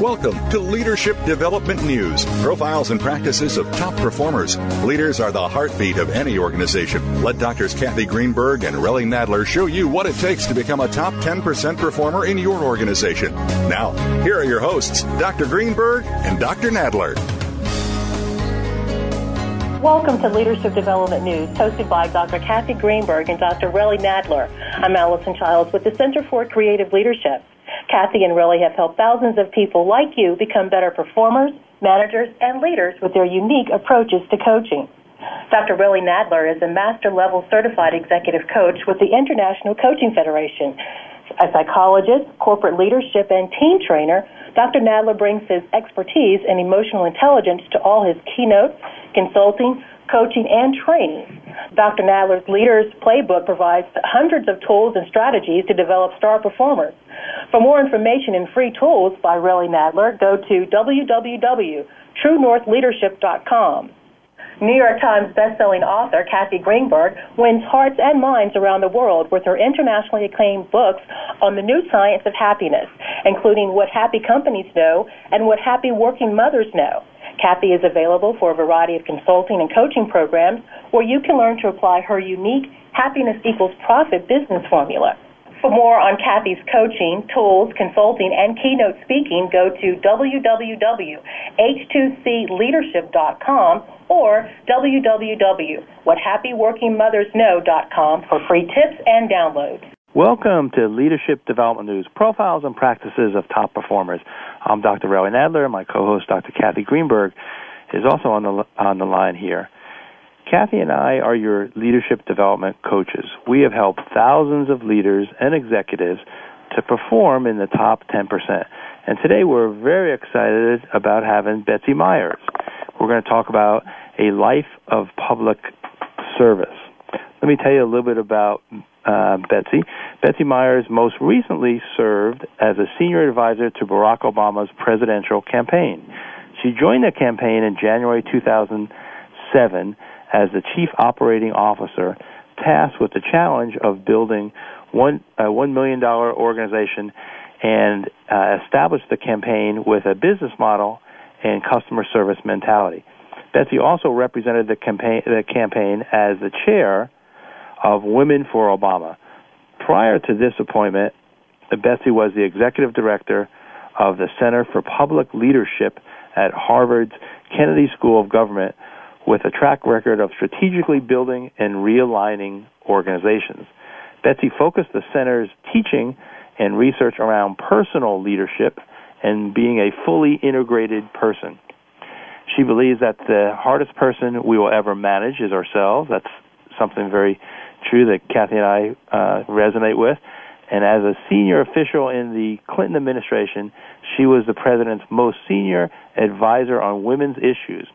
Welcome to Leadership Development News profiles and practices of top performers. Leaders are the heartbeat of any organization. Let Doctors Kathy Greenberg and Relly Nadler show you what it takes to become a top 10% performer in your organization. Now, here are your hosts, Dr. Greenberg and Dr. Nadler. Welcome to Leadership Development News, hosted by Dr. Kathy Greenberg and Dr. Relly Nadler. I'm Allison Childs with the Center for Creative Leadership. Kathy and Relly have helped thousands of people like you become better performers, managers, and leaders with their unique approaches to coaching. Dr. Relly Nadler is a master level certified executive coach with the International Coaching Federation. A psychologist, corporate leadership, and team trainer, Dr. Nadler brings his expertise in emotional intelligence to all his keynotes, consulting, coaching, and training. Dr. Nadler's Leaders Playbook provides hundreds of tools and strategies to develop star performers. For more information and free tools by Relly Nadler, go to www.truenorthleadership.com. New York Times bestselling author Kathy Greenberg wins hearts and minds around the world with her internationally acclaimed books on the new science of happiness, including What Happy Companies Know and What Happy Working Mothers Know. Kathy is available for a variety of consulting and coaching programs where you can learn to apply her unique happiness equals profit business formula. For more on Kathy's coaching, tools, consulting, and keynote speaking, go to www.h2cleadership.com or www.whathappyworkingmothersknow.com for free tips and downloads. Welcome to Leadership Development News, profiles and practices of top performers. I'm Dr. Relly Nadler. My co-host, Dr. Kathy Greenberg, is also on the on the line here. Kathy and I are your leadership development coaches. We have helped thousands of leaders and executives to perform in the top 10%. And today we're very excited about having Betsy Myers. We're going to talk about a life of public service. Let me tell you a little bit about uh, Betsy. Betsy Myers most recently served as a senior advisor to Barack Obama's presidential campaign. She joined the campaign in January 2007 as the chief operating officer tasked with the challenge of building one a one million dollar organization and uh, established the campaign with a business model and customer service mentality. Betsy also represented the campaign the campaign as the chair of Women for Obama. Prior to this appointment, Betsy was the executive director of the Center for Public Leadership at Harvard's Kennedy School of Government, with a track record of strategically building and realigning organizations. Betsy focused the center's teaching and research around personal leadership and being a fully integrated person. She believes that the hardest person we will ever manage is ourselves. That's something very true that Kathy and I uh, resonate with. And as a senior official in the Clinton administration, she was the president's most senior advisor on women's issues.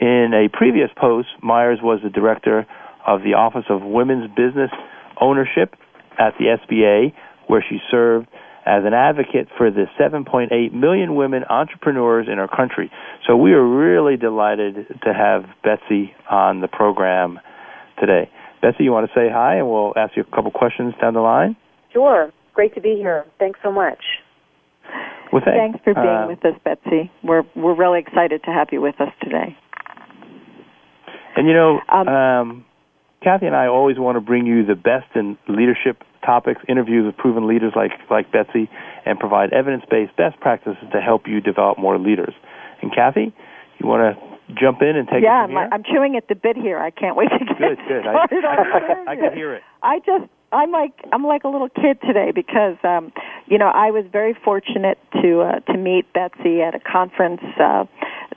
In a previous post, Myers was the director of the Office of Women's Business Ownership at the SBA, where she served as an advocate for the 7.8 million women entrepreneurs in our country. So we are really delighted to have Betsy on the program today. Betsy, you want to say hi, and we'll ask you a couple questions down the line? Sure. Great to be here. Thanks so much. Well, thanks. thanks for being uh, with us, Betsy. We're we're really excited to have you with us today. And you know, um, um, Kathy and I always want to bring you the best in leadership topics, interviews with proven leaders like like Betsy, and provide evidence-based best practices to help you develop more leaders. And Kathy, you want to jump in and take yeah, it from here? I'm chewing at the bit here. I can't wait to get good, good. started. I, I, I, I can hear it. I just I'm like I'm like a little kid today because um you know I was very fortunate to uh, to meet Betsy at a conference uh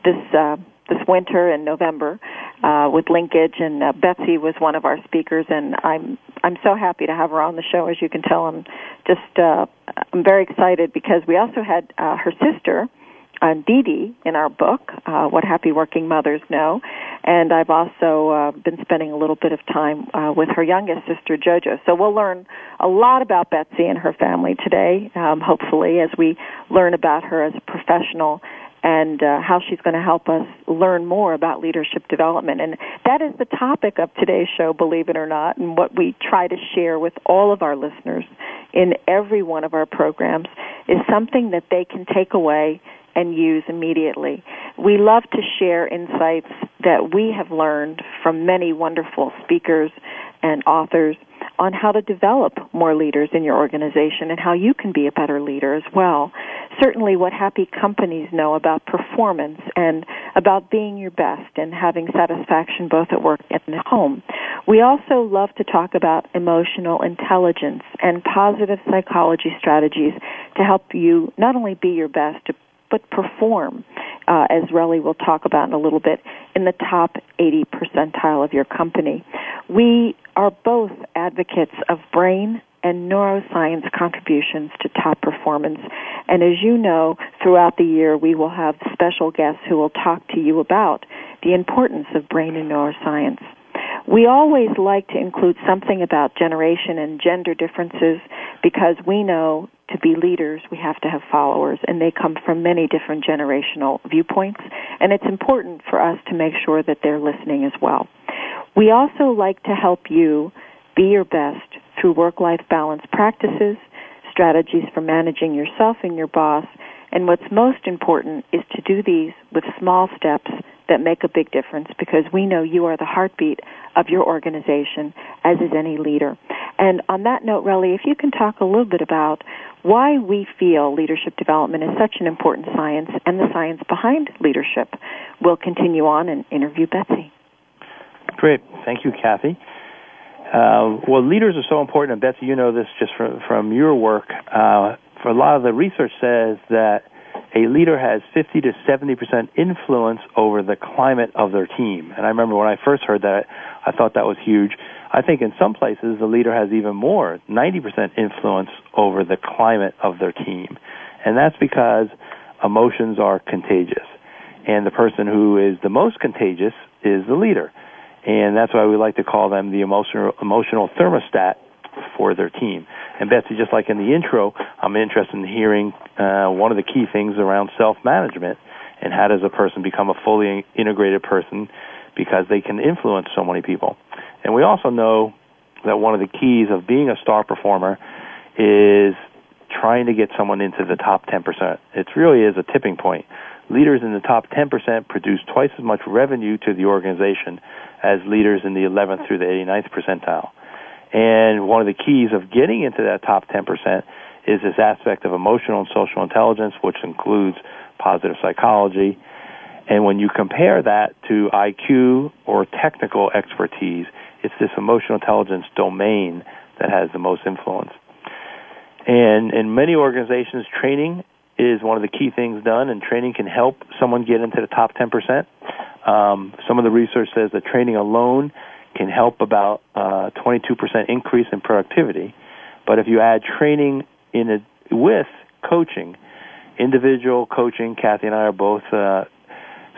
this uh this winter in November uh, with linkage, and uh, Betsy was one of our speakers, and I'm I'm so happy to have her on the show. As you can tell, I'm just uh, I'm very excited because we also had uh, her sister uh, Dee Dee in our book, uh, What Happy Working Mothers Know. And I've also uh, been spending a little bit of time uh, with her youngest sister, JoJo. So we'll learn a lot about Betsy and her family today, um, hopefully, as we learn about her as a professional and uh, how she's going to help us learn more about leadership development. And that is the topic of today's show, believe it or not, and what we try to share with all of our listeners in every one of our programs is something that they can take away and use immediately. We love to share insights that we have learned from many wonderful speakers and authors on how to develop more leaders in your organization and how you can be a better leader as well. Certainly what happy companies know about performance and about being your best and having satisfaction both at work and at home. We also love to talk about emotional intelligence and positive psychology strategies to help you not only be your best, but perform, uh, as Relly will talk about in a little bit, in the top 80 percentile of your company. We are both advocates of brain and neuroscience contributions to top performance. And as you know, throughout the year we will have special guests who will talk to you about the importance of brain and neuroscience. We always like to include something about generation and gender differences because we know to be leaders, we have to have followers, and they come from many different generational viewpoints, and it's important for us to make sure that they're listening as well. We also like to help you be your best through work-life balance practices, strategies for managing yourself and your boss, and what's most important is to do these with small steps that make a big difference because we know you are the heartbeat of your organization, as is any leader. And on that note, Relly, if you can talk a little bit about why we feel leadership development is such an important science and the science behind leadership. We'll continue on and interview Betsy. Great. Thank you, Kathy. Uh, well, leaders are so important, and Betsy, you know this just from, from your work. Uh, for a lot of the research says that a leader has 50 to 70 percent influence over the climate of their team. And I remember when I first heard that, I thought that was huge. I think in some places the leader has even more, 90 percent influence over the climate of their team. And that's because emotions are contagious. And the person who is the most contagious is the leader. And that's why we like to call them the emotional, emotional thermostat for their team. And Betsy, just like in the intro, I'm interested in hearing uh, one of the key things around self-management and how does a person become a fully integrated person because they can influence so many people. And we also know that one of the keys of being a star performer is trying to get someone into the top 10%. It really is a tipping point. Leaders in the top 10% produce twice as much revenue to the organization as leaders in the 11th through the 89th percentile. And one of the keys of getting into that top 10% is this aspect of emotional and social intelligence, which includes positive psychology. And when you compare that to IQ or technical expertise, it's this emotional intelligence domain that has the most influence. And in many organizations, training is one of the key things done, and training can help someone get into the top 10%. Um, some of the research says that training alone can help about uh, 22% increase in productivity. But if you add training in it with coaching, individual coaching, Kathy and I are both uh,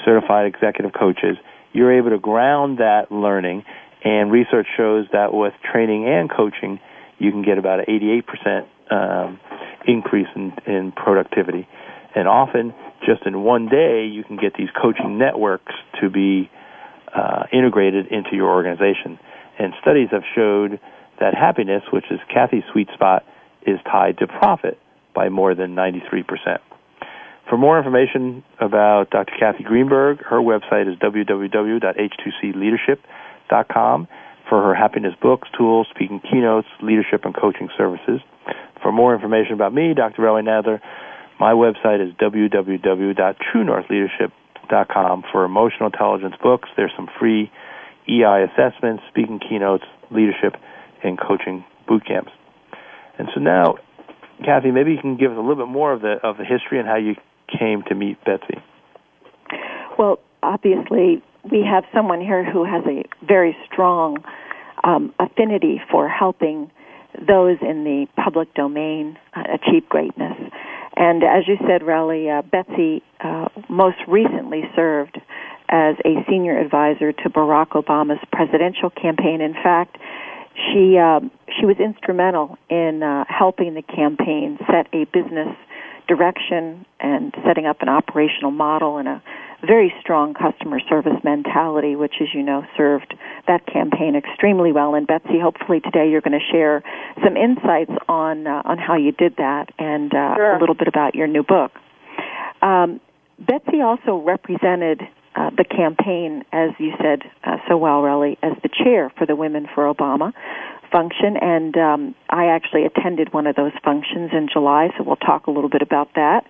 certified executive coaches, you're able to ground that learning. And research shows that with training and coaching, you can get about an 88% um, increase in, in productivity. And often, just in one day, you can get these coaching networks to be uh, integrated into your organization. And studies have showed that happiness, which is Kathy's sweet spot, is tied to profit by more than 93%. For more information about Dr. Kathy Greenberg, her website is www.h2cleadership.com for her happiness books, tools, speaking keynotes, leadership, and coaching services. For more information about me, Dr. Relly Nadler, my website is www.truenorthleadership.com com for emotional intelligence books. There's some free EI assessments, speaking keynotes, leadership, and coaching boot camps. And so now, Kathy, maybe you can give us a little bit more of the of the history and how you came to meet Betsy. Well, obviously we have someone here who has a very strong um, affinity for helping those in the public domain uh, achieve greatness. And as you said, Relly, uh, Betsy uh, most recently served as a senior advisor to Barack Obama's presidential campaign. In fact, she uh, she was instrumental in uh, helping the campaign set a business direction and setting up an operational model and a very strong customer service mentality, which, as you know, served that campaign extremely well. And Betsy, hopefully today you're going to share some insights on uh, on how you did that and uh, sure. a little bit about your new book. Um, Betsy also represented uh, the campaign, as you said uh, so well, Relly, as the chair for the Women for Obama function, and um, I actually attended one of those functions in July, so we'll talk a little bit about that.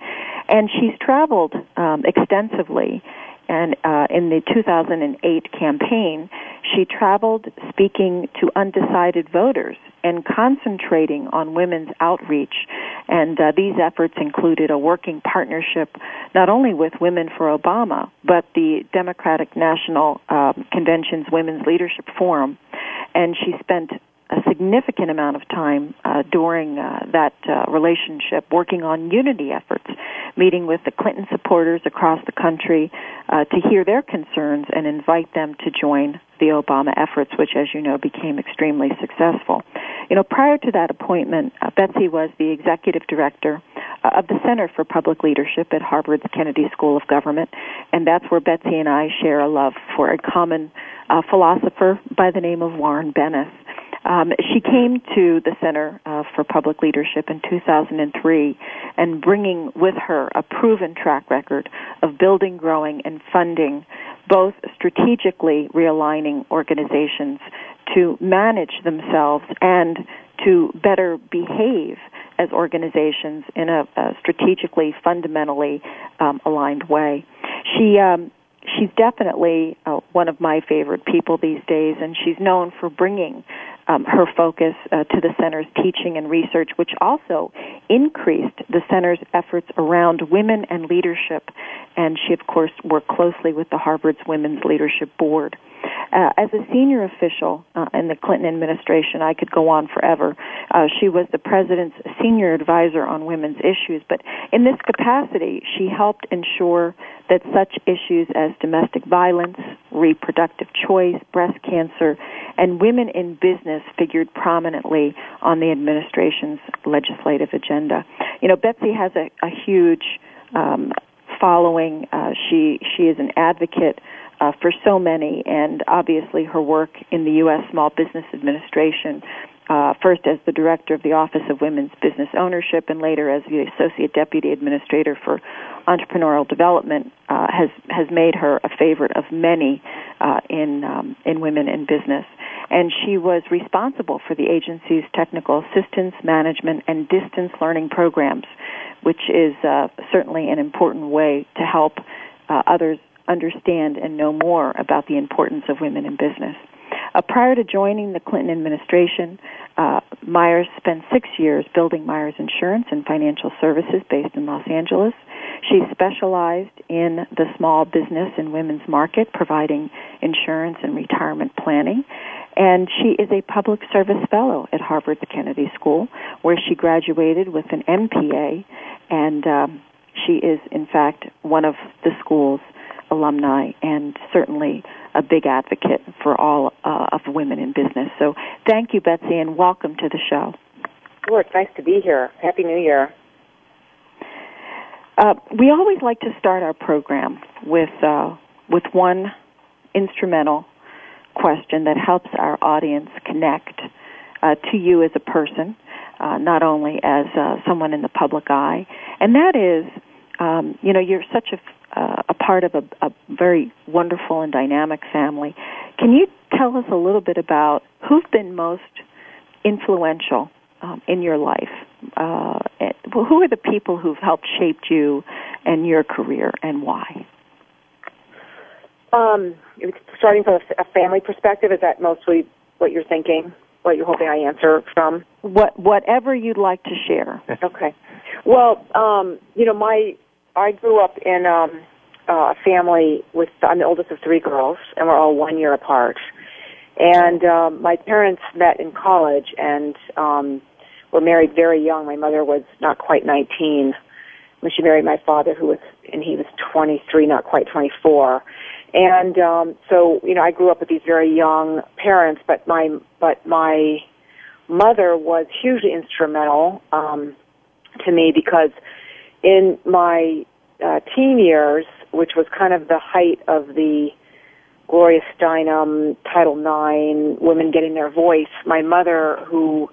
And she's traveled um, extensively, and uh, in the 2008 campaign, she traveled speaking to undecided voters and concentrating on women's outreach. And uh, these efforts included a working partnership not only with Women for Obama, but the Democratic National uh, Convention's Women's Leadership Forum. And she spent a significant amount of time uh, during uh, that uh, relationship working on unity efforts, meeting with the Clinton supporters across the country uh, to hear their concerns and invite them to join the Obama efforts, which, as you know, became extremely successful. You know, prior to that appointment, uh, Betsy was the executive director uh, of the Center for Public Leadership at Harvard's Kennedy School of Government, and that's where Betsy and I share a love for a common uh, philosopher by the name of Warren Bennis. Um, she came to the Center uh, for Public Leadership in 2003 and bringing with her a proven track record of building, growing, and funding both strategically realigning organizations to manage themselves and to better behave as organizations in a, a strategically, fundamentally um, aligned way. She um, she's definitely uh, one of my favorite people these days, and she's known for bringing um, her focus uh, to the center's teaching and research, which also increased the center's efforts around women and leadership. And she, of course, worked closely with the Harvard's Women's Leadership Board. Uh, as a senior official uh, in the Clinton administration, I could go on forever. Uh, she was the president's senior advisor on women's issues, but in this capacity, she helped ensure that such issues as domestic violence, reproductive choice, breast cancer, and women in business figured prominently on the administration's legislative agenda. You know, Betsy has a, a huge um, following. Uh, she she is an advocate uh, for so many, and obviously her work in the U.S. Small Business Administration uh, first as the director of the Office of Women's Business Ownership and later as the Associate Deputy Administrator for Entrepreneurial Development, uh, has has made her a favorite of many uh, in um, in women in business. And she was responsible for the agency's technical assistance, management, and distance learning programs, which is uh, certainly an important way to help uh, others understand and know more about the importance of women in business. Uh, prior to joining the Clinton administration, uh, Myers spent six years building Myers Insurance and Financial Services based in Los Angeles. She specialized in the small business and women's market, providing insurance and retirement planning. And she is a public service fellow at Harvard's Kennedy School, where she graduated with an MPA, and um, she is, in fact, one of the school's alumni and certainly a big advocate for all uh, of women in business. So thank you, Betsy, and welcome to the show. Sure, it's nice to be here. Happy New Year. Uh, we always like to start our program with uh, with one instrumental question that helps our audience connect uh, to you as a person, uh, not only as uh, someone in the public eye, and that is, um, you know, you're such a uh, a part of a, a very wonderful and dynamic family. Can you tell us a little bit about who's been most influential um, in your life? Uh, who are the people who've helped shape you and your career, and why? Um, starting from a family perspective, is that mostly what you're thinking? What you're hoping I answer from? What whatever you'd like to share. okay. Well, um, you know, my I grew up in um, a family with I'm the oldest of three girls, and we're all one year apart. And um, my parents met in college and um, were married very young. My mother was not quite 19 when she married my father, who was and he was 23, not quite 24. And um, so, you know, I grew up with these very young parents, but my but my mother was hugely instrumental um, to me because in my uh, teen years, which was kind of the height of the Gloria Steinem, Title IX, women getting their voice. My mother, who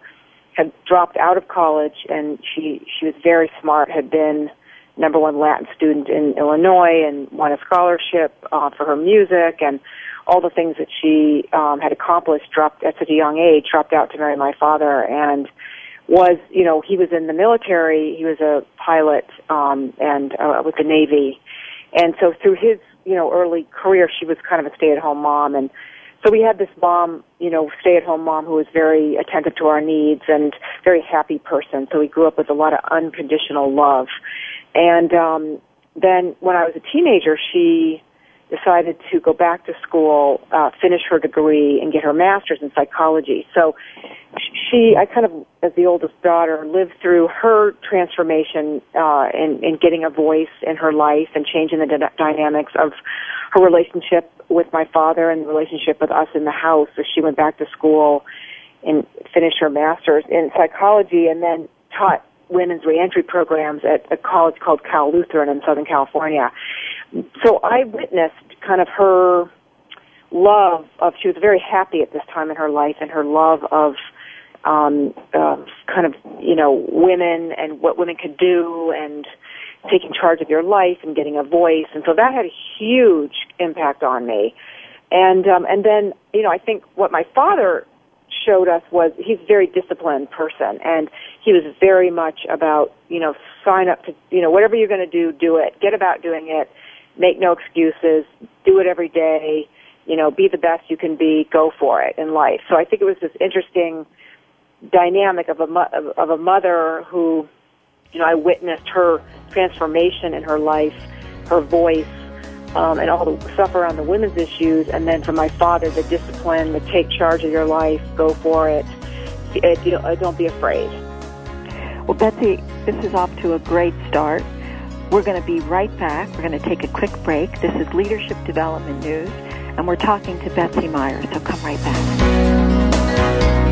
had dropped out of college and she she was very smart, had been number one Latin student in Illinois and won a scholarship uh, for her music and all the things that she um, had accomplished. Dropped at such a young age, dropped out to marry my father, and was you know he was in the military. He was a pilot um, and uh, with the Navy, and so through his you know early career, she was kind of a stay-at-home mom and. So we had this mom, you know, stay-at-home mom who was very attentive to our needs and very happy person. So we grew up with a lot of unconditional love. And um, then when I was a teenager, she decided to go back to school, uh, finish her degree, and get her master's in psychology. So she, I kind of, as the oldest daughter, lived through her transformation uh, in, in getting a voice in her life and changing the d- dynamics of her relationship with my father and the relationship with us in the house. So she went back to school and finished her master's in psychology, and then taught women's reentry programs at a college called Cal Lutheran in Southern California. So I witnessed kind of her love of, she was very happy at this time in her life and her love of, um, uh, kind of, you know, women and what women could do and taking charge of your life and getting a voice. And so that had a huge impact on me. And, um, and then, you know, I think what my father showed us was he's a very disciplined person and he was very much about, you know, sign up to, you know, whatever you're going to do, do it. Get about doing it. Make no excuses. Do it every day. You know, be the best you can be. Go for it in life. So I think it was this interesting dynamic of a, mo- of a mother who, you know, I witnessed her transformation in her life, her voice, um, and all the stuff around the women's issues, and then from my father, the discipline, the take charge of your life, go for it, it you know, don't be afraid. Well, Betsy, this is off to a great start. We're going to be right back. We're going to take a quick break. This is Leadership Development News, and we're talking to Betsy Myers, so come right back.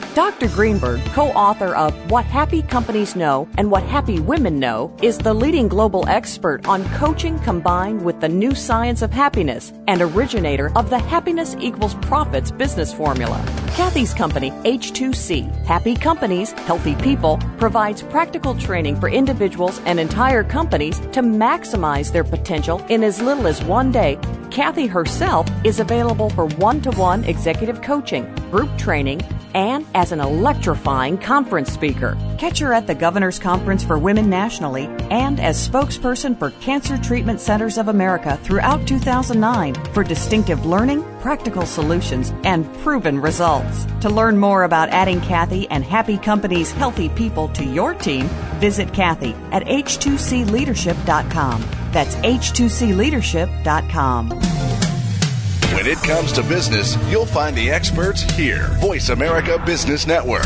Dr. Greenberg, co author of What Happy Companies Know and What Happy Women Know, is the leading global expert on coaching combined with the new science of happiness and originator of the Happiness Equals Profits business formula. Kathy's company, H2C, Happy Companies, Healthy People, provides practical training for individuals and entire companies to maximize their potential in as little as one day. Kathy herself is available for one to one executive coaching, group training, and as an electrifying conference speaker. Catch her at the Governor's Conference for Women nationally and as spokesperson for Cancer Treatment Centers of America throughout 2009 for distinctive learning, practical solutions, and proven results. To learn more about adding Kathy and Happy Company's healthy people to your team, visit Kathy at h2cleadership.com. That's h2cleadership.com. When it comes to business, you'll find the experts here. Voice America Business Network.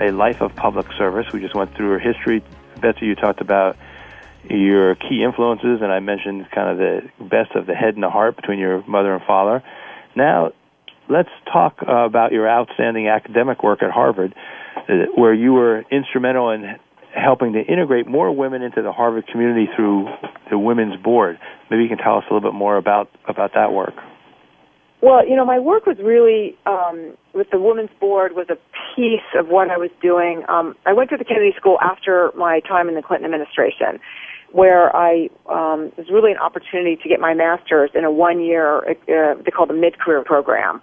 a life of public service. We just went through her history. Betsy, you talked about your key influences, and I mentioned kind of the best of the head and the heart between your mother and father. Now, let's talk uh, about your outstanding academic work at Harvard, uh, where you were instrumental in helping to integrate more women into the Harvard community through the Women's Board. Maybe you can tell us a little bit more about about that work. Well, you know, my work was really um, with the Women's Board was a piece of what I was doing. Um, I went to the Kennedy School after my time in the Clinton administration, where I um, it was really an opportunity to get my master's in a one-year uh, they call the mid-career program,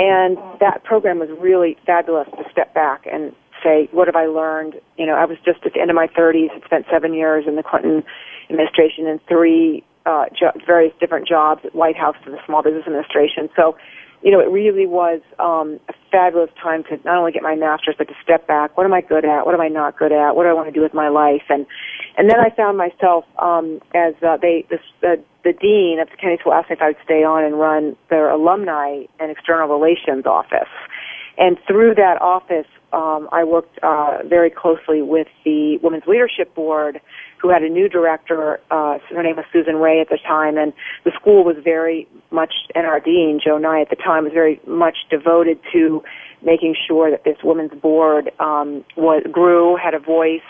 and that program was really fabulous to step back and say, what have I learned? You know, I was just at the end of my 30s, had spent seven years in the Clinton administration and three uh, jo- various different jobs at White House and the Small Business Administration. So, you know, it really was um, a fabulous time to not only get my master's, but to step back. What am I good at? What am I not good at? What do I want to do with my life? And and then I found myself um, as uh, they the, the the dean of the Kennedy School asked me if I would stay on and run their alumni and external relations office. And through that office, um, I worked uh, very closely with the Women's Leadership Board who had a new director. Uh, her name was Susan Ray at the time, and the school was very much, and our dean, Joe Nye, at the time, was very much devoted to making sure that this women's board um, was grew, had a voice,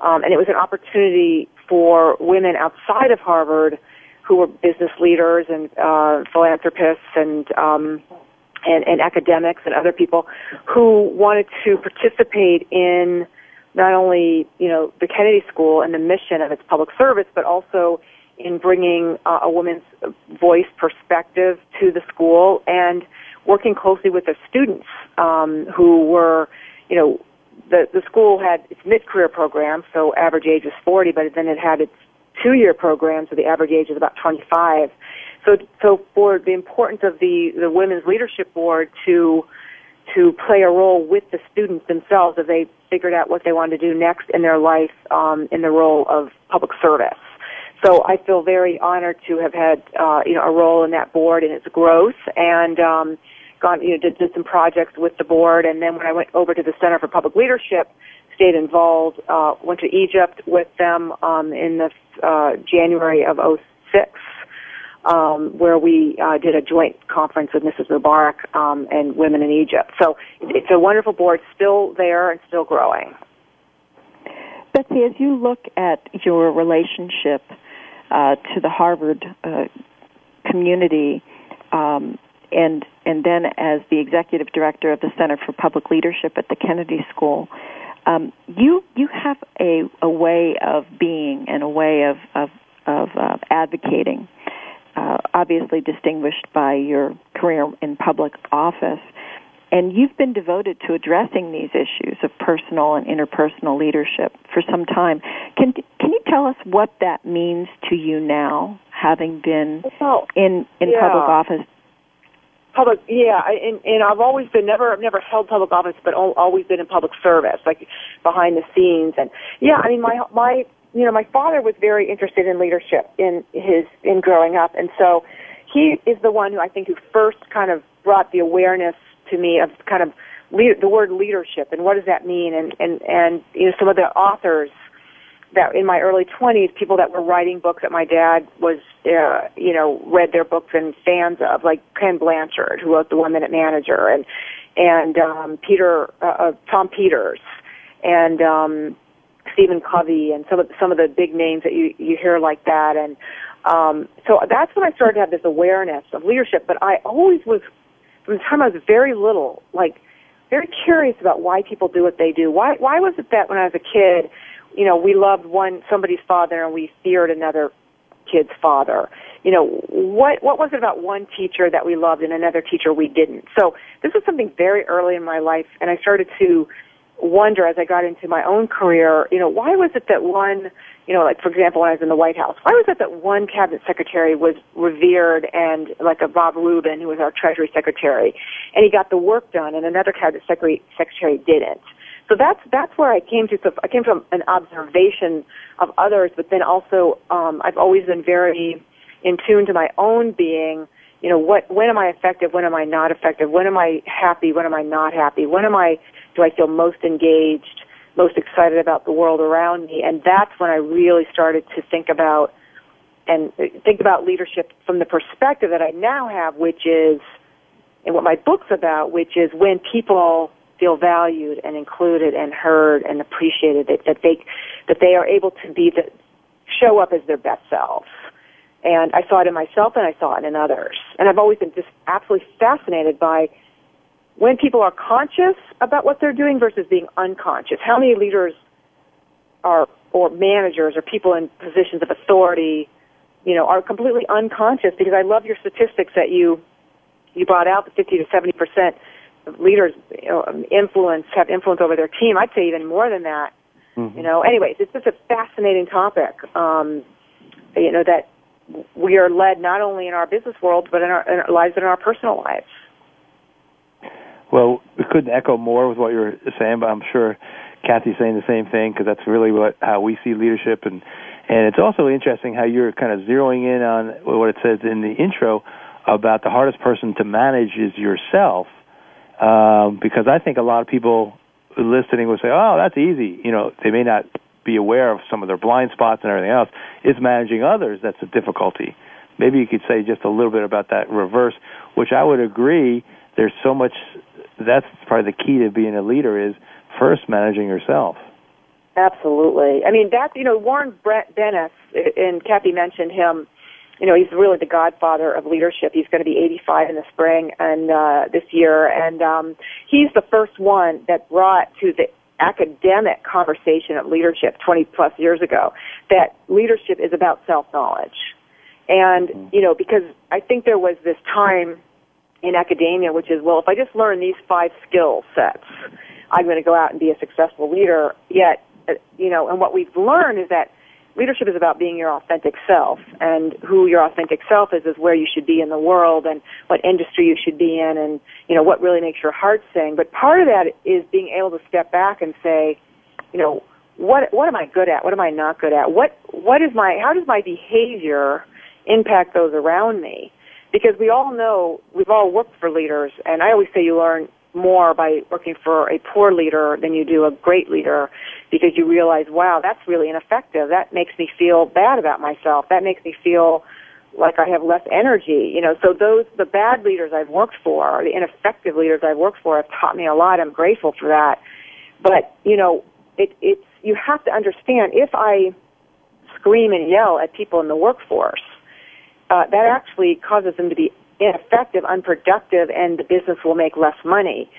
um, and it was an opportunity for women outside of Harvard who were business leaders and uh, philanthropists and um, and, and academics and other people who wanted to participate in not only you know the Kennedy School and the mission of its public service, but also in bringing uh, a woman's voice perspective to the school and working closely with the students um, who were, you know, the the school had its mid-career program, so average age is 40, but then it had its two-year program, so the average age is about 25. So, so for the importance of the the women's leadership board to to play a role with the students themselves as they figured out what they wanted to do next in their life um, in the role of public service. So I feel very honored to have had uh, you know a role in that board and its growth and um, gone you know did, did some projects with the board and then when I went over to the Center for Public Leadership, stayed involved. Uh, went to Egypt with them um, in the uh, January of 06 um, where we uh, did a joint conference with Mrs. Mubarak um, and women in Egypt. So it's a wonderful board, still there and still growing. Betsy, as you look at your relationship uh, to the Harvard uh, community, um, and and then as the executive director of the Center for Public Leadership at the Kennedy School, um, you you have a a way of being and a way of of, of uh, advocating uh, obviously distinguished by your career in public office. And you've been devoted to addressing these issues of personal and interpersonal leadership for some time. Can can you tell us what that means to you now, having been in in yeah. public office? Public, yeah, I, and, and I've always been never, I've never held public office, but always been in public service, like behind the scenes, and yeah, I mean, my my you know, my father was very interested in leadership in his in growing up, and so he is the one who I think who first kind of brought the awareness to me of kind of lead, the word leadership and what does that mean, and and and you know some of the authors that in my early 20s, people that were writing books that my dad was, uh, you know, read their books and fans of, like Ken Blanchard, who wrote The One Minute Manager, and and um, Peter, uh, uh, Tom Peters, and um, Stephen Covey and some of some of the big names that you you hear like that. And um so that's when I started to have this awareness of leadership. But I always was from the time I was very little like very curious about why people do what they do. Why why was it that when I was a kid you know we loved one somebody's father and we feared another kid's father? You know what what was it about one teacher that we loved and another teacher we didn't? So this was something very early in my life and I started to wonder as I got into my own career, you know, why was it that one, you know, like for example, when I was in the White House, why was it that one cabinet secretary was revered and like a Bob Rubin, who was our Treasury Secretary, and he got the work done, and another cabinet secretary, secretary didn't. So that's that's where I came to. So I came from an observation of others, but then also um, I've always been very in tune to my own being. You know, what when am I effective? When am I not effective? When am I happy? When am I not happy? When am I do I feel most engaged, most excited about the world around me? And that's when I really started to think about and think about leadership from the perspective that I now have, which is, and what my book's about, which is when people feel valued and included and heard and appreciated that, that they that they are able to be the show up as their best selves. And I saw it in myself and I saw it in others. And I've always been just absolutely fascinated by when people are conscious about what they're doing versus being unconscious. How many leaders are or managers or people in positions of authority, you know, are completely unconscious because I love your statistics that you you brought out the 50 to 70 percent of leaders you know, influence have influence over their team. I'd say even more than that. Mm-hmm. You know, anyways, it's just a fascinating topic. Um, you know that we are led not only in our business world but in our, in our lives and in our personal lives. Well, we couldn't echo more with what you're saying, but I'm sure Kathy's saying the same thing because that's really what how we see leadership and and it's also interesting how you're kind of zeroing in on what it says in the intro about the hardest person to manage is yourself um, because I think a lot of people listening will say, "Oh, that's easy." You know, they may not be aware of some of their blind spots and everything else. It's managing others that's a difficulty. Maybe you could say just a little bit about that reverse, which I would agree. There's so much. That's probably the key to being a leader is first managing yourself. Absolutely. I mean, that you know, Warren Brett Bennis, and Kathy mentioned him you know, he's really the godfather of leadership. He's going to be 85 in the spring and uh, this year, and um, he's the first one that brought to the academic conversation of leadership 20 plus years ago that leadership is about self knowledge. And, mm-hmm. you know, because I think there was this time in academia which is, well, if I just learn these five skill sets, I'm going to go out and be a successful leader. Yet, uh, you know, and what we've learned is that leadership is about being your authentic self and who your authentic self is is where you should be in the world and what industry you should be in and you know what really makes your heart sing. But part of that is being able to step back and say you know what what am i good at? What am i not good at? What what is my how does my behavior impact those around me because we all know we've all worked for leaders and i always say you learn more by working for a poor leader than you do a great leader because you realize, wow, that's really ineffective. That makes me feel bad about myself. That makes me feel like I have less energy. You know, so those, the bad leaders I've worked for, or the ineffective leaders I've worked for have taught me a lot. I'm grateful for that. But, you know, it, it's, you have to understand if I scream and yell at people in the workforce, uh, that actually causes them to be ineffective, unproductive, and the business will make less money.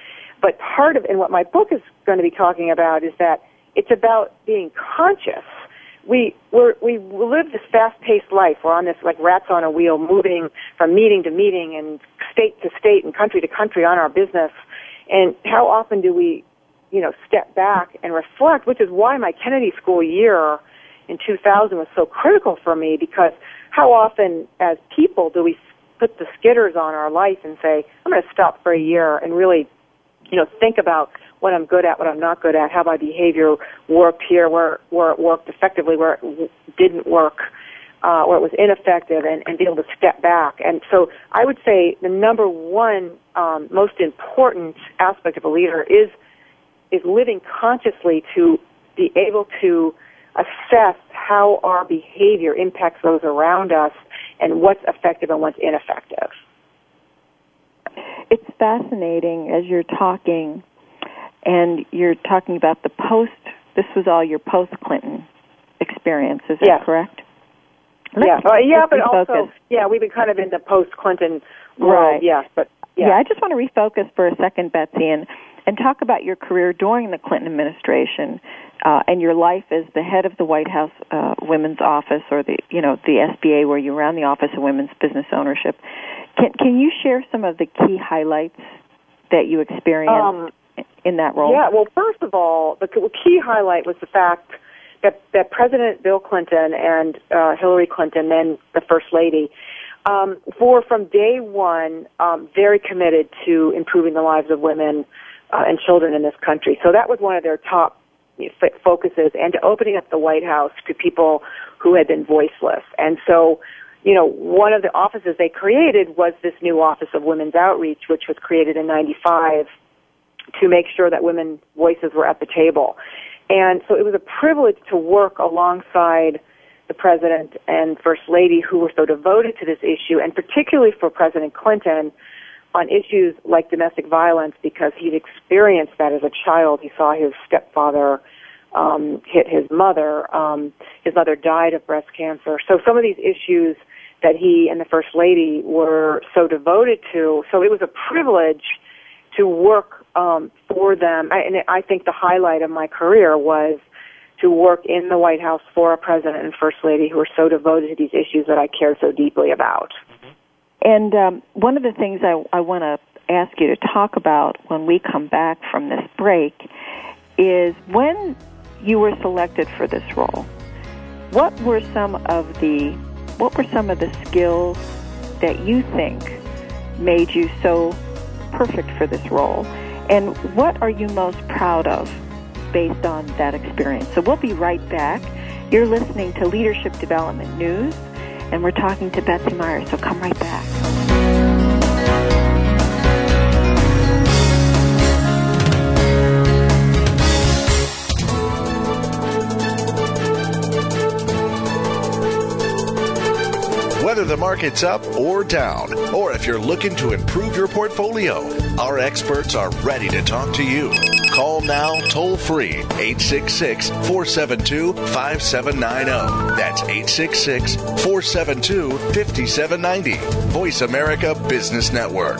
But part of, and what my book is going to be talking about is that it's about being conscious. We we're, we live this fast-paced life. We're on this like rats on a wheel, moving from meeting to meeting and state to state and country to country on our business. And how often do we, you know, step back and reflect? Which is why my Kennedy School year in 2000 was so critical for me because how often as people do we put the skidders on our life and say, I'm going to stop for a year and really, you know, think about what I'm good at, what I'm not good at, how my behavior worked here, where where it worked effectively, where it didn't work, uh, where it was ineffective, and, and be able to step back. And so I would say the number one um, most important aspect of a leader is is living consciously to be able to assess how our behavior impacts those around us and what's effective and what's ineffective. It's fascinating as you're talking and you're talking about the post. This was all your post Clinton experience, is that yeah. correct? Let's, yeah, uh, yeah, but refocus. also, yeah, we've been kind of in the post Clinton world, right. yes, but yeah. yeah, I just want to refocus for a second, Betsy, and and talk about your career during the Clinton administration uh, and your life as the head of the White House uh, Women's Office or the you know the SBA, where you ran the Office of Women's Business Ownership. Can can you share some of the key highlights that you experienced? Um, in that role? Yeah, well, first of all, the key highlight was the fact that, that President Bill Clinton and uh, Hillary Clinton, then the First Lady, um, were from day one um, very committed to improving the lives of women uh, and children in this country. So that was one of their top focuses, and to opening up the White House to people who had been voiceless. And so, you know, one of the offices they created was this new Office of Women's Outreach, which was created in '95 to make sure that women voices were at the table. And so it was a privilege to work alongside the president and first lady who were so devoted to this issue, and particularly for President Clinton on issues like domestic violence because he'd experienced that as a child. He saw his stepfather um, hit his mother. Um, his mother died of breast cancer. So some of these issues that he and the first lady were so devoted to. So it was a privilege to work um, for them. I, and I think the highlight of my career was to work in the White House for a president and first lady who were so devoted to these issues that I care so deeply about. And um, one of the things I, I want to ask you to talk about when we come back from this break is when you were selected for this role. What were some of the what were some of the skills that you think made you so perfect for this role? And what are you most proud of based on that experience? So we'll be right back. You're listening to Leadership Development News, and we're talking to Betsy Myers, so come right back. whether the market's up or down, or if you're looking to improve your portfolio, our experts are ready to talk to you. Call now toll free 866 472 5790. That's 866 472 5790. Voice America Business Network.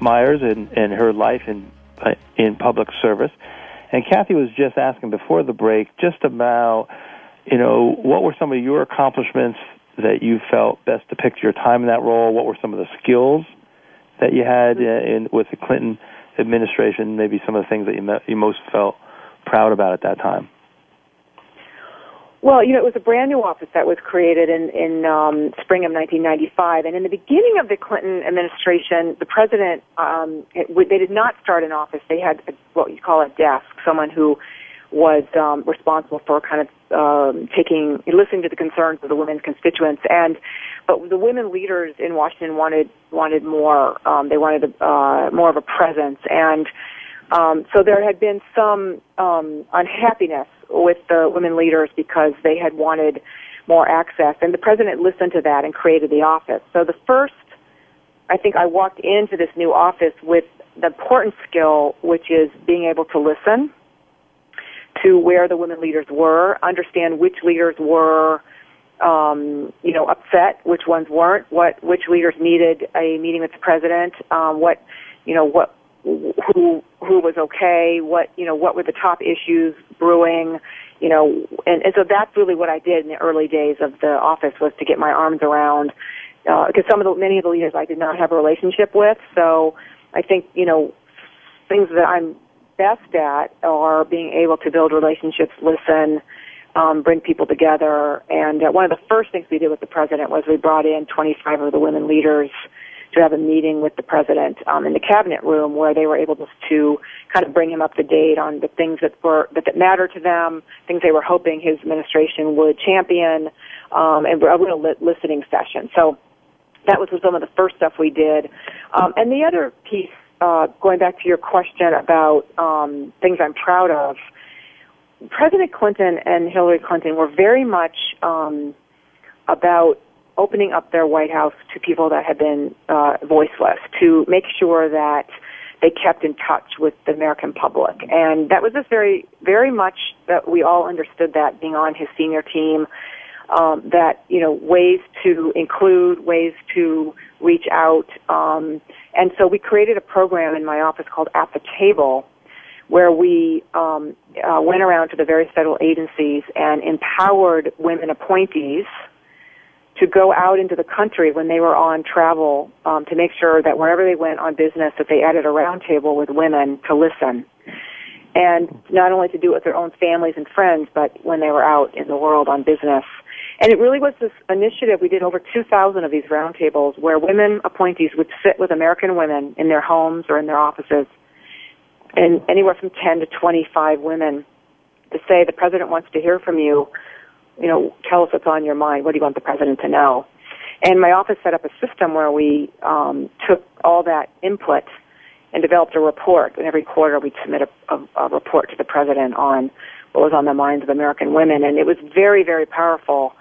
Myers and, and her life in uh, in public service. And Kathy was just asking before the break just about, you know, what were some of your accomplishments that you felt best depict your time in that role? What were some of the skills that you had uh, in with the Clinton administration? Maybe some of the things that you you most felt proud about at that time. Well, you know, it was a brand new office that was created in in um, spring of 1995, and in the beginning of the Clinton administration, the president um, it, they did not start an office. They had a, what you call a desk, someone who was um, responsible for kind of um, taking listening to the concerns of the women's constituents, and but the women leaders in Washington wanted wanted more. Um, they wanted a, uh, more of a presence, and um, so there had been some um, unhappiness with the women leaders because they had wanted more access. And the president listened to that and created the office. So the first, I think I walked into this new office with the important skill, which is being able to listen, to where the women leaders were, understand which leaders were um, you know, upset, which ones weren't, what which leaders needed a meeting with the president, um, what you know, what who who was okay, what you know, what were the top issues brewing, you know, and, and so that's really what I did in the early days of the office was to get my arms around because uh, some of the many of the leaders I did not have a relationship with, so I think you know things that I'm best at are being able to build relationships, listen, um, bring people together. And uh, one of the first things we did with the president was we brought in 25 of the women leaders to have a meeting with the president um, in the cabinet room where they were able to, kind of bring him up to date on the things that were that, that mattered to them, things they were hoping his administration would champion, um, and a real listening session. So that was some of the first stuff we did. Um, and the other piece, uh, going back to your question about um, things I'm proud of, President Clinton and Hillary Clinton were very much um, about opening up their White House to people that had been uh, voiceless, to make sure that they kept in touch with the American public. And that was just very, very much that we all understood that being on his senior team, um, that, you know, ways to include, ways to reach out. Um, and so we created a program in my office called At the Table, where we um, uh, went around to the various federal agencies and empowered women appointees to go out into the country when they were on travel um, to make sure that wherever they went on business that they added a roundtable with women to listen. And not only to do it with their own families and friends but when they were out in the world on business. And it really was this initiative we did over 2000 of these roundtables where women appointees would sit with american women in their homes or in their offices. And anywhere from 10 to 25 women to say the president wants to hear from you. You know, tell us what's on your mind. What do you want the president to know? And my office set up a system where we um, took all that input and developed a report. And every quarter we'd submit a, a, a report to the president on what was on the minds of American women. And it was very, very powerful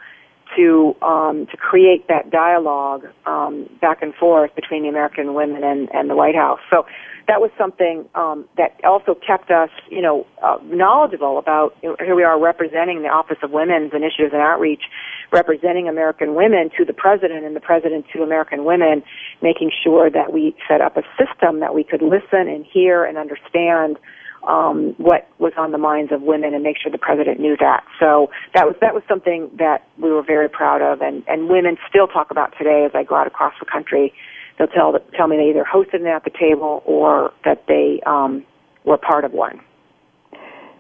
to um, to create that dialogue um, back and forth between the American women and, and the White House. So that was something um, that also kept us, you know, uh, knowledgeable about. Here we are representing the Office of Women's Initiatives and Outreach, representing American women to the president and the president to American women, making sure that we set up a system that we could listen and hear and understand um, what was on the minds of women and make sure the president knew that. So that was that was something that we were very proud of, and and women still talk about today as I go out across the country they'll tell tell me they either hosted it at the table or that they um, were part of one.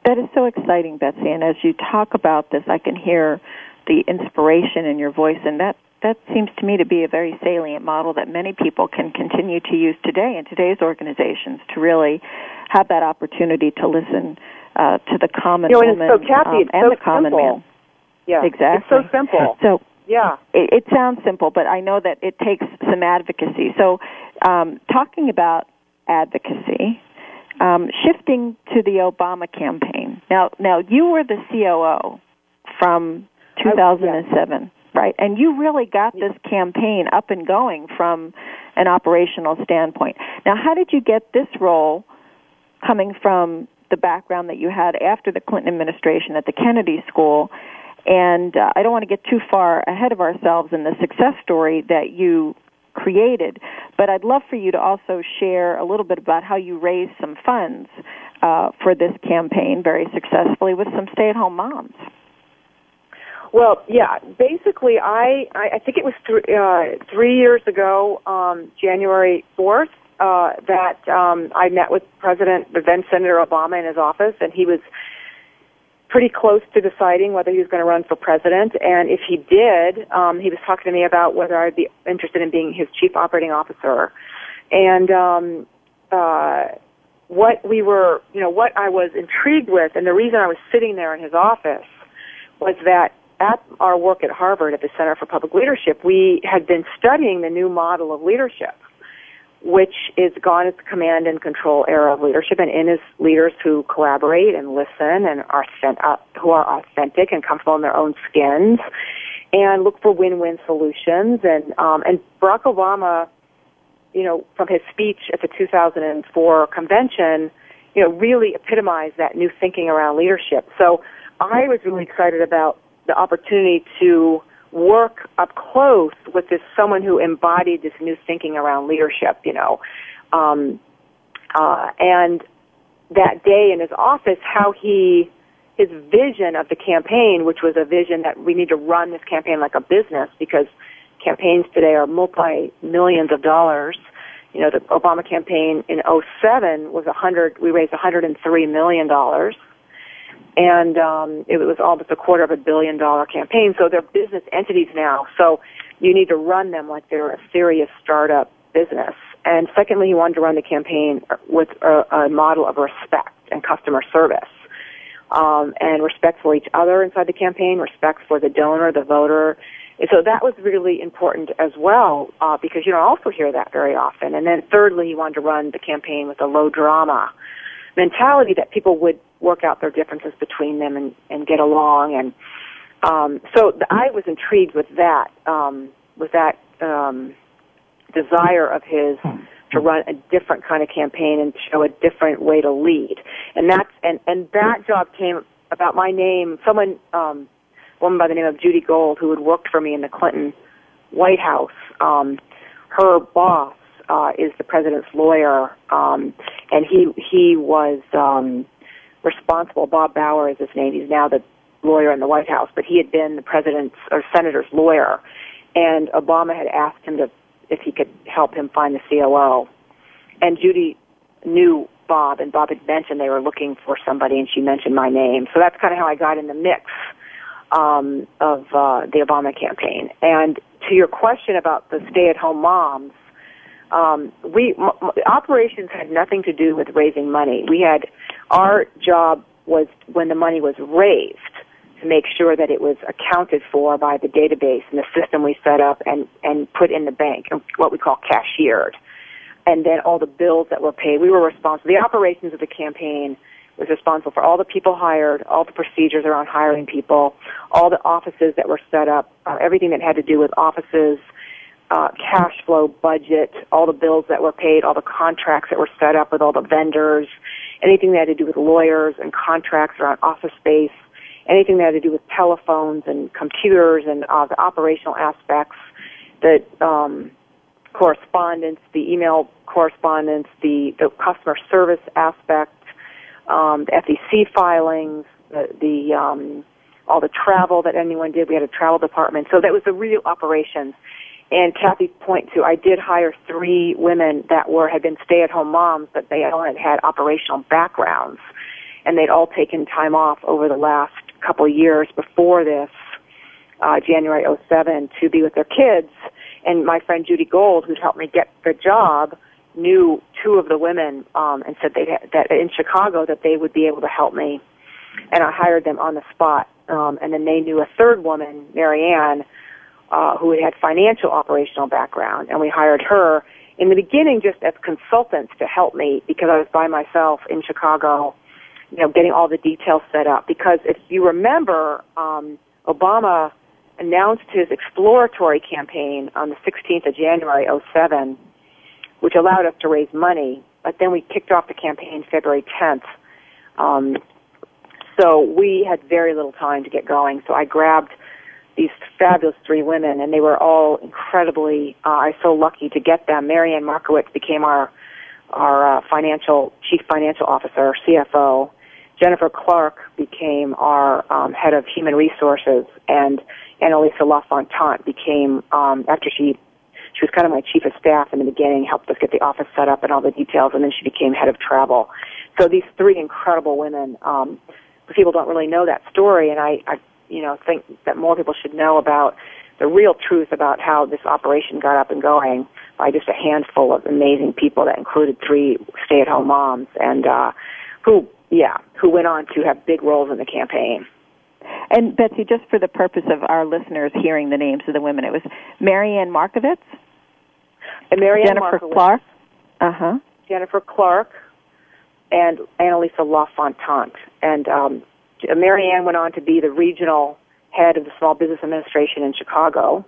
That is so exciting, Betsy. And as you talk about this, I can hear the inspiration in your voice, and that that seems to me to be a very salient model that many people can continue to use today in today's organizations to really have that opportunity to listen uh, to the common you know, woman so, Kathy, um, and so the common simple. man. Yeah, exactly. It's so simple. So yeah. It, it sounds simple, but I know that it takes some advocacy. So, um, talking about advocacy, um, shifting to the Obama campaign. Now, now you were the COO from 2007, right? And you really got this campaign up and going from an operational standpoint. Now, how did you get this role coming from the background that you had after the Clinton administration at the Kennedy School and uh, I don't want to get too far ahead of ourselves in the success story that you created, but I'd love for you to also share a little bit about how you raised some funds uh, for this campaign very successfully with some stay-at-home moms. Well, yeah. Basically, I I, think it was uh, three years ago, um, January fourth, uh, that um, I met with President, the then Senator Obama in his office, and he was pretty close to deciding whether he was going to run for president. And if he did, um, he was talking to me about whether I'd be interested in being his chief operating officer. And um, uh, what we were, you know, what I was intrigued with, and the reason I was sitting there in his office was that at our work at Harvard at the Center for Public Leadership, we had been studying the new model of leadership which is gone as the command and control era of leadership, and in is leaders who collaborate and listen and are who are authentic and comfortable in their own skins, and look for win-win solutions. And um, and Barack Obama, you know, from his speech at the 2004 convention, you know, really epitomized that new thinking around leadership. So I was really excited about the opportunity to work up close with this someone who embodied this new thinking around leadership, you know. Um, uh, and that day in his office, how he, his vision of the campaign, which was a vision that we need to run this campaign like a business because campaigns today are multi millions of dollars. You know, the Obama campaign in 07 was hundred, we raised 103 million dollars and um, it was almost a quarter of a billion dollar campaign. So they're business entities now. So you need to run them like they're a serious startup business. And secondly, he wanted to run the campaign with a, a model of respect and customer service. Um, and respect for each other inside the campaign, respect for the donor, the voter. And so that was really important as well, uh, because you don't also hear that very often. And then thirdly, he wanted to run the campaign with a low drama mentality that people would work out their differences between them and, and get along. And um, so the, I was intrigued with that, um, with that um, desire of his to run a different kind of campaign and show a different way to lead. And that's and and that job came about my name. Someone, um, woman by the name of Judy Gold, who had worked for me in the Clinton White House. Um, her boss uh, is the president's lawyer, um, and he he was um, responsible. Bob Bauer is his name. He's now the lawyer in the White House, but he had been the president's or senator's lawyer, and Obama had asked him to if he could help him find the COO. And Judy knew Bob, and Bob had mentioned they were looking for somebody, and she mentioned my name. So that's kind of how I got in the mix um, of uh, the Obama campaign. And to your question about the stay-at-home moms, um, we m- operations had nothing to do with raising money. We had our job was when the money was raised to make sure that it was accounted for by the database and the system we set up and, and put in the bank, what we call cashiered. And then all the bills that were paid, we were responsible. The operations of the campaign was responsible for all the people hired, all the procedures around hiring people, all the offices that were set up, uh, everything that had to do with offices, uh, cash flow budget, all the bills that were paid, all the contracts that were set up with all the vendors, anything that had to do with lawyers and contracts around office space, anything that had to do with telephones and computers and uh, the operational aspects, the um, correspondence, the email correspondence, the, the customer service aspect, um, the FEC filings, the, the um, all the travel that anyone did. We had a travel department, so that was the real operations. And Kathy point to, I did hire three women that were had been stay-at-home moms, but they all had had operational backgrounds, and they'd all taken time off over the last couple of years before this, uh, January 07, to be with their kids. And my friend Judy Gold, who'd helped me get the job, knew two of the women um, and said they that in Chicago that they would be able to help me, and I hired them on the spot. Um, and then they knew a third woman, Marianne, uh, who had financial operational background, and we hired her in the beginning just as consultants to help me because I was by myself in Chicago you know, getting all the details set up. Because if you remember, um, Obama announced his exploratory campaign on the 16th of January 07, which allowed us to raise money. But then we kicked off the campaign February 10th. Um, so we had very little time to get going. So I grabbed these fabulous three women, and they were all incredibly. Uh, I was so lucky to get them. Marianne Markowitz became our our uh, financial chief financial officer, CFO, Jennifer Clark became our um, head of human resources, and Annalisa LaFontant became um, after she she was kind of my chief of staff in the beginning, helped us get the office set up and all the details, and then she became head of travel. So these three incredible women. Um, people don't really know that story, and I, I, you know, think that more people should know about the real truth about how this operation got up and going by just a handful of amazing people that included three stay-at-home moms and uh, who yeah, who went on to have big roles in the campaign. And Betsy, just for the purpose of our listeners hearing the names of the women, it was Marianne Markowitz, and Marianne Jennifer Markowitz, Clark, uh huh, Jennifer Clark, and Annalisa LaFontant. And um, Marianne went on to be the regional head of the Small Business Administration in Chicago.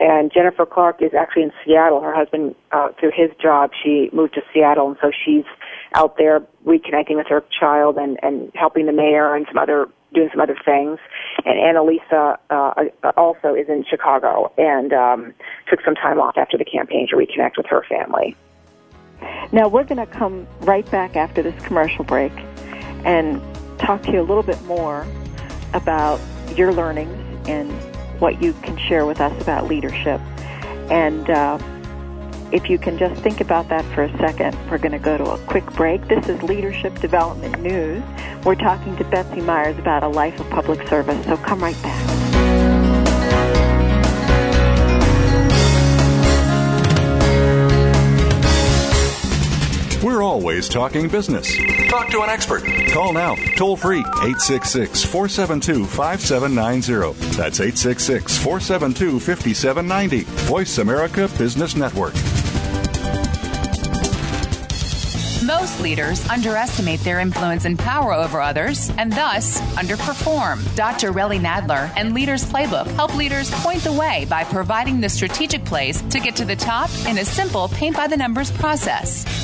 And Jennifer Clark is actually in Seattle. Her husband, uh, through his job, she moved to Seattle, and so she's out there reconnecting with her child and, and helping the mayor and some other doing some other things. And Annalisa uh, also is in Chicago and um, took some time off after the campaign to reconnect with her family. Now we're going to come right back after this commercial break and talk to you a little bit more about your learnings and what you can share with us about leadership. And uh, if you can just think about that for a second, we're going to go to a quick break. This is Leadership Development News. We're talking to Betsy Myers about a life of public service, so come right back. We're always talking business. Talk to an expert. Call now, toll free, 866 472 5790. That's 866 472 5790. Voice America Business Network. Most leaders underestimate their influence and power over others and thus underperform. Dr. Relly Nadler and Leaders Playbook help leaders point the way by providing the strategic plays to get to the top in a simple paint by the numbers process.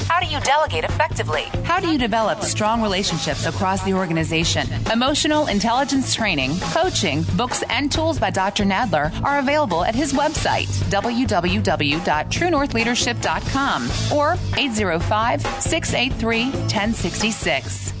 You delegate effectively? How do you develop strong relationships across the organization? Emotional intelligence training, coaching, books, and tools by Dr. Nadler are available at his website, www.truenorthleadership.com or 805 683 1066.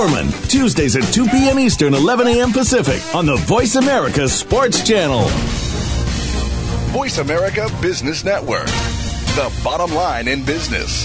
Foreman, Tuesdays at 2 p.m. Eastern, 11 a.m. Pacific, on the Voice America Sports Channel. Voice America Business Network, the bottom line in business.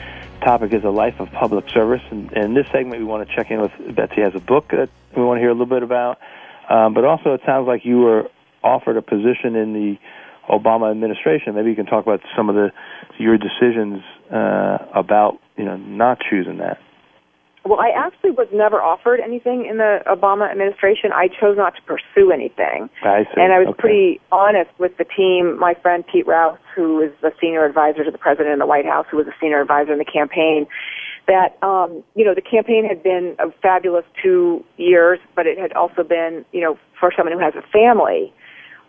topic is a life of public service. And, in this segment, we want to check in with Betsy has a book that we want to hear a little bit about. Um, but also, it sounds like you were offered a position in the Obama administration. Maybe you can talk about some of the your decisions uh, about you know not choosing that. Well, I actually was never offered anything in the Obama administration. I chose not to pursue anything. I see. And I was okay. pretty honest with the team. My friend Pete Rouse, who is the senior advisor to the president in the White House, who was a senior advisor in the campaign, that um, you know the campaign had been a fabulous two years, but it had also been you know for someone who has a family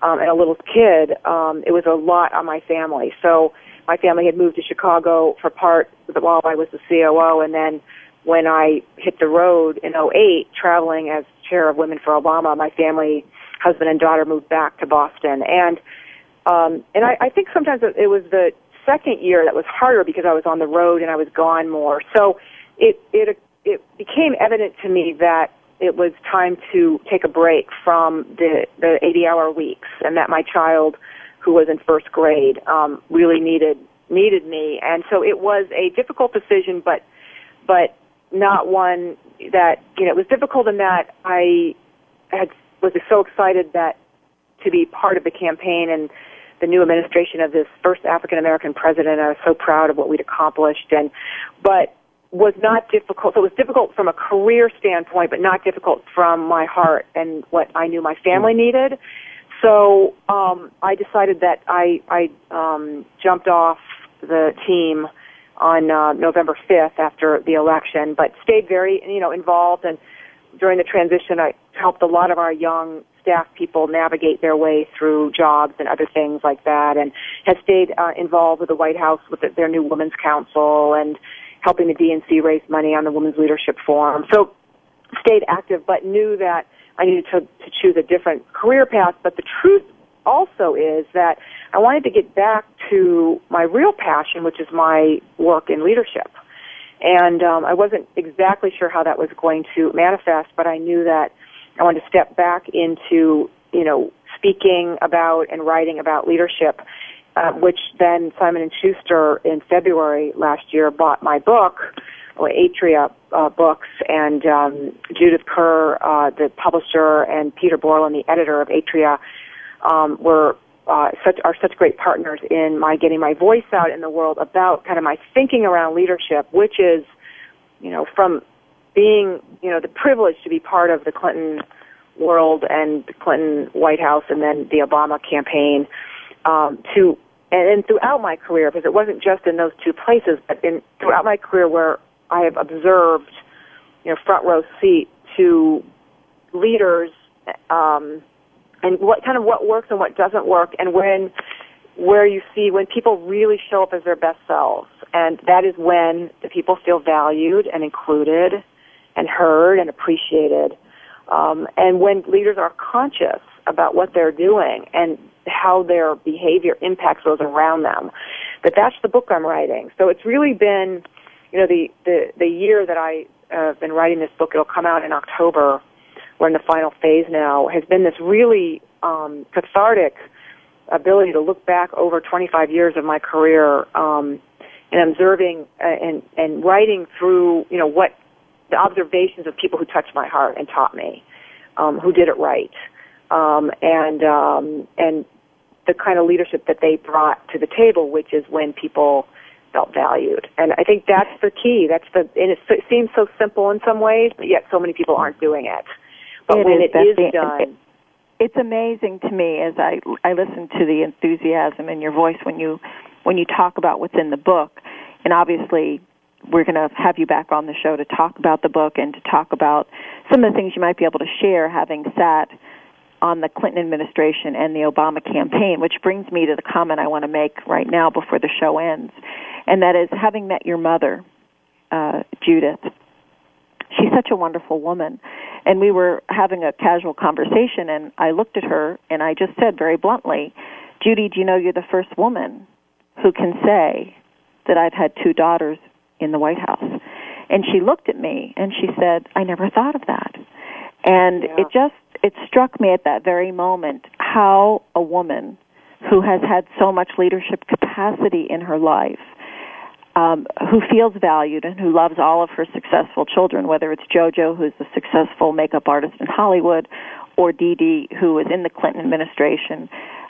um, and a little kid, um, it was a lot on my family. So my family had moved to Chicago for part while I was the COO, and then when I hit the road in 08, traveling as chair of Women for Obama, my family, husband and daughter moved back to Boston. And, um, and I, I think sometimes it was the second year that was harder because I was on the road and I was gone more. So it, it, it became evident to me that it was time to take a break from the the 80 hour weeks, and that my child, who was in first grade, um, really needed needed me, and so it was a difficult decision, but but not one that you know it was difficult in that I had was so excited that to be part of the campaign and the new administration of this first African American president. I was so proud of what we'd accomplished, and but was not difficult. So it was difficult from a career standpoint, but not difficult from my heart and what I knew my family needed. So um, I decided that I I um, jumped off the team on uh, November 5th after the election, but stayed very you know involved and during the transition I helped a lot of our young staff people navigate their way through jobs and other things like that, and has stayed uh, involved with the White House with the, their new Women's Council and helping the DNC raise money on the Women's Leadership Forum. So stayed active, but knew that I needed to, to choose a different career path. But the truth also is that I wanted to get back to my real passion, which is my work in leadership. And um, I wasn't exactly sure how that was going to manifest, but I knew that I wanted to step back into, you know, speaking about and writing about leadership, uh, which then Simon and Schuster in February last year bought my book, or Atria uh, Books, and um, Judith Curr, uh, the publisher, and Peter Borland, the editor of Atria, um, were uh, such are such great partners in my getting my voice out in the world about kind of my thinking around leadership, which is, you know, from being, you know, the privilege to be part of the Clinton world and the Clinton White House and then the Obama campaign, um, to and, and throughout my career, because it wasn't just in those two places, but in throughout my career where I have observed, you know, front row seat to leaders, um, and what kind of what works and what doesn't work, and when where you see when people really show up as their best selves, and that is when the people feel valued and included and heard and appreciated. Um, and when leaders are conscious about what they're doing and how their behavior impacts those around them, that that's the book I'm writing. So it's really been, you know, the the, the year that I uh, have been writing this book. It'll come out in October. We're in the final phase now. Has been this really um, cathartic ability to look back over 25 years of my career um, and observing uh, and and writing through, you know, what the observations of people who touched my heart and taught me, um, who did it right, um, and um, and the kind of leadership that they brought to the table, which is when people felt valued. And I think that's the key. That's the and it, it seems so simple in some ways, but yet so many people aren't doing it. But it when is, it is the, done. It's amazing to me as I I listen to the enthusiasm in your voice when you when you talk about what's in the book, and obviously we're going to have you back on the show to talk about the book and to talk about some of the things you might be able to share having sat on the Clinton administration and the Obama campaign, which brings me to the comment I want to make right now before the show ends. And that is having met your mother, uh, Judith. She's such a wonderful woman. And we were having a casual conversation, and I looked at her and I just said very bluntly, Judy, do you know you're the first woman who can say that I've had two daughters in the White House. And she looked at me and she said, I never thought of that. And Yeah. it just, it struck me at that very moment how a woman who has had so much leadership capacity in her life, um, who feels valued and who loves all of her successful children, whether it's JoJo, who's a successful makeup artist in Hollywood, or Dee Dee, who was in the Clinton administration,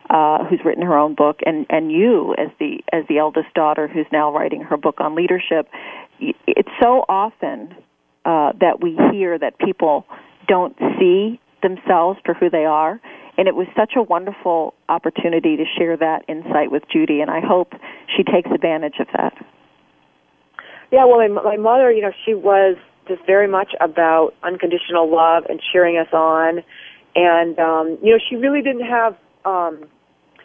uh, who's written her own book, and and you as the as the eldest daughter who's now writing her book on leadership. It's so often uh, that we hear that people don't see themselves for who they are, and it was such a wonderful opportunity to share that insight with Judy, and I hope she takes advantage of that. Yeah, well, my, my mother, you know, she was just very much about unconditional love and cheering us on, and um, you know, she really didn't have, um,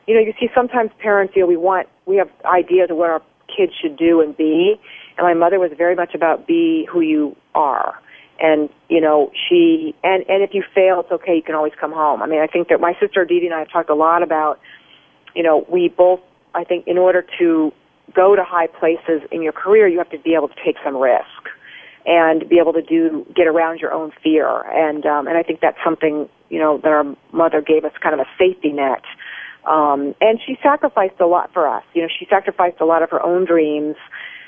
you know, you see sometimes parents, you know, we want, we have ideas of what our kids should do and be, and my mother was very much about be who you are. And you know she and and if you fail, it's okay. You can always come home. I mean, I think that my sister Dee Dee and I have talked a lot about, you know, we both. I think in order to go to high places in your career, you have to be able to take some risk. and be able to do get around your own fear. And um, and I think that's something you know that our mother gave us kind of a safety net. Um, and she sacrificed a lot for us. You know, she sacrificed a lot of her own dreams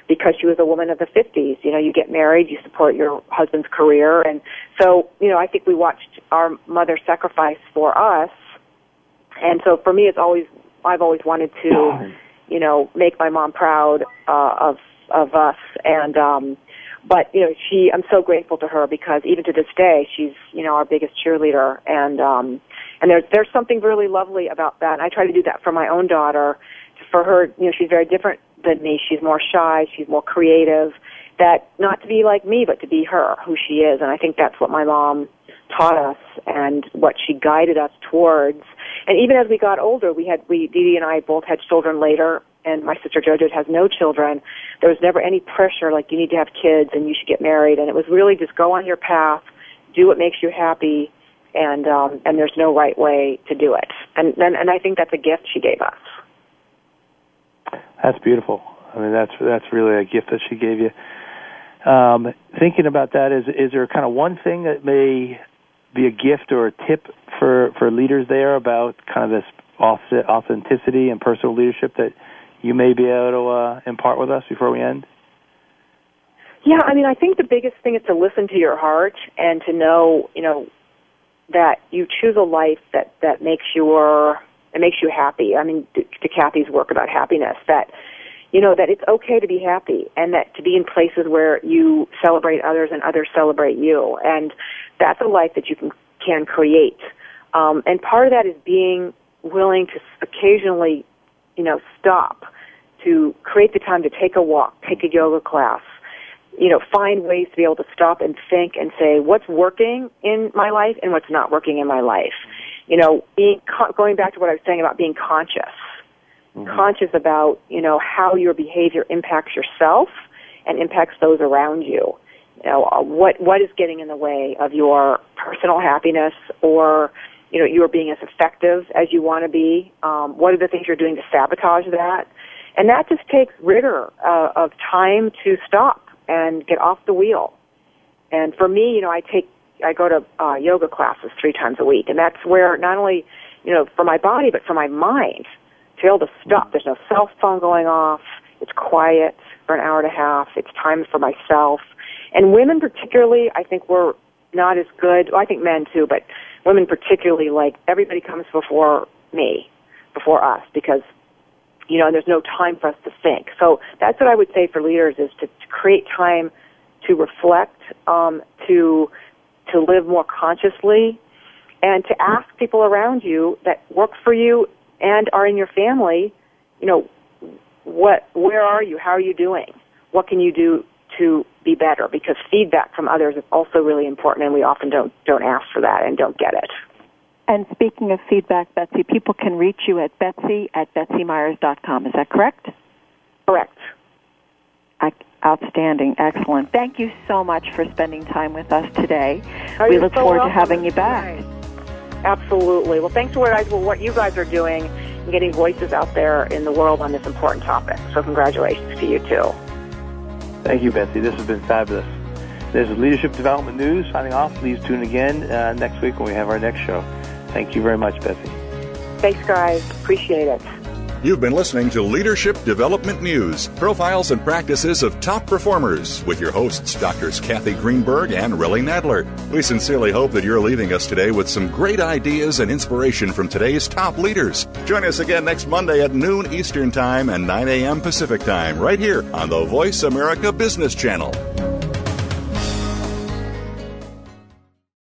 because she was a woman of the 50s. You know, you get married, you support your husband's career, and so you know, I think we watched our mother sacrifice for us. And so for me, it's always I've always wanted to, you know, make my mom proud uh, of of us. And um but you know she i'm so grateful to her because even to this day she's you know our biggest cheerleader. And um and there's there's something really lovely about that. And i try to do that for my own daughter. For her you know she's very different than me. She's more shy. She's more creative. That not to be like me but to be her who she is. And i think that's what my mom taught us and what she guided us towards and even as we got older we had we Dee Dee and I both had children later and my sister Jojo has no children. There was never any pressure like you need to have kids and you should get married. And it was really just go on your path, do what makes you happy, and um, and there's no right way to do it. And and, and I think that's a gift she gave us. That's beautiful. I mean, that's that's really a gift that she gave you. Um, thinking about that, is is there kind of one thing that may be a gift or a tip for for leaders there about kind of this authenticity and personal leadership that you may be able to uh, impart with us before we end? Yeah, I mean, I think the biggest thing is to listen to your heart and to know, you know, that you choose a life that that makes your that makes you happy. I mean, to, to Kathy's work about happiness, that you know that it's okay to be happy and that to be in places where you celebrate others and others celebrate you, and that's a life that you can can create. Um, and part of that is being willing to occasionally you know, stop to create the time to take a walk, take a yoga class, you know, find ways to be able to stop and think and say what's working in my life and what's not working in my life. You know, being going back to what I was saying about being conscious, mm-hmm. conscious about you know how your behavior impacts yourself and impacts those around you. You know, uh, what what is getting in the way of your personal happiness or you know, you are being as effective as you want to be? Um, what are the things you're doing to sabotage that? And that just takes rigor uh, of time to stop and get off the wheel. And for me, you know, I take, I go to uh, yoga classes three times a week, and that's where not only, you know, for my body, but for my mind, able to stop. There's no cell phone going off. It's quiet for an hour and a half. It's time for myself. And women particularly, I think we're not as good. Well, I think men too, but women particularly like everybody comes before me, before us, because you know, and there's no time for us to think. So that's what I would say for leaders is to, to create time to reflect, um, to to live more consciously, and to ask people around you that work for you and are in your family, you know, what, where are you? How are you doing? What can you do to be better because feedback from others is also really important and we often don't don't ask for that and don't get it. And speaking of feedback, Betsy, people can reach you at betsy at betsymyers.com. Is that correct? Correct. Outstanding. Excellent. Thank you so much for spending time with us today. Oh, we look so forward welcome. to having you back. Absolutely. Well, thanks for what you guys are doing and getting voices out there in the world on this important topic. So congratulations to you too. Thank you, Betsy. This has been fabulous. This is Leadership Development News signing off. Please tune again uh, next week when we have our next show. Thank you very much, Betsy. Thanks, guys. Appreciate it. You've been listening to Leadership Development News, profiles and practices of top performers with your hosts, Doctors Kathy Greenberg and Relly Nadler. We sincerely hope that you're leaving us today with some great ideas and inspiration from today's top leaders. Join us again next Monday at noon Eastern Time and 9 a.m. Pacific Time right here on the Voice America Business Channel.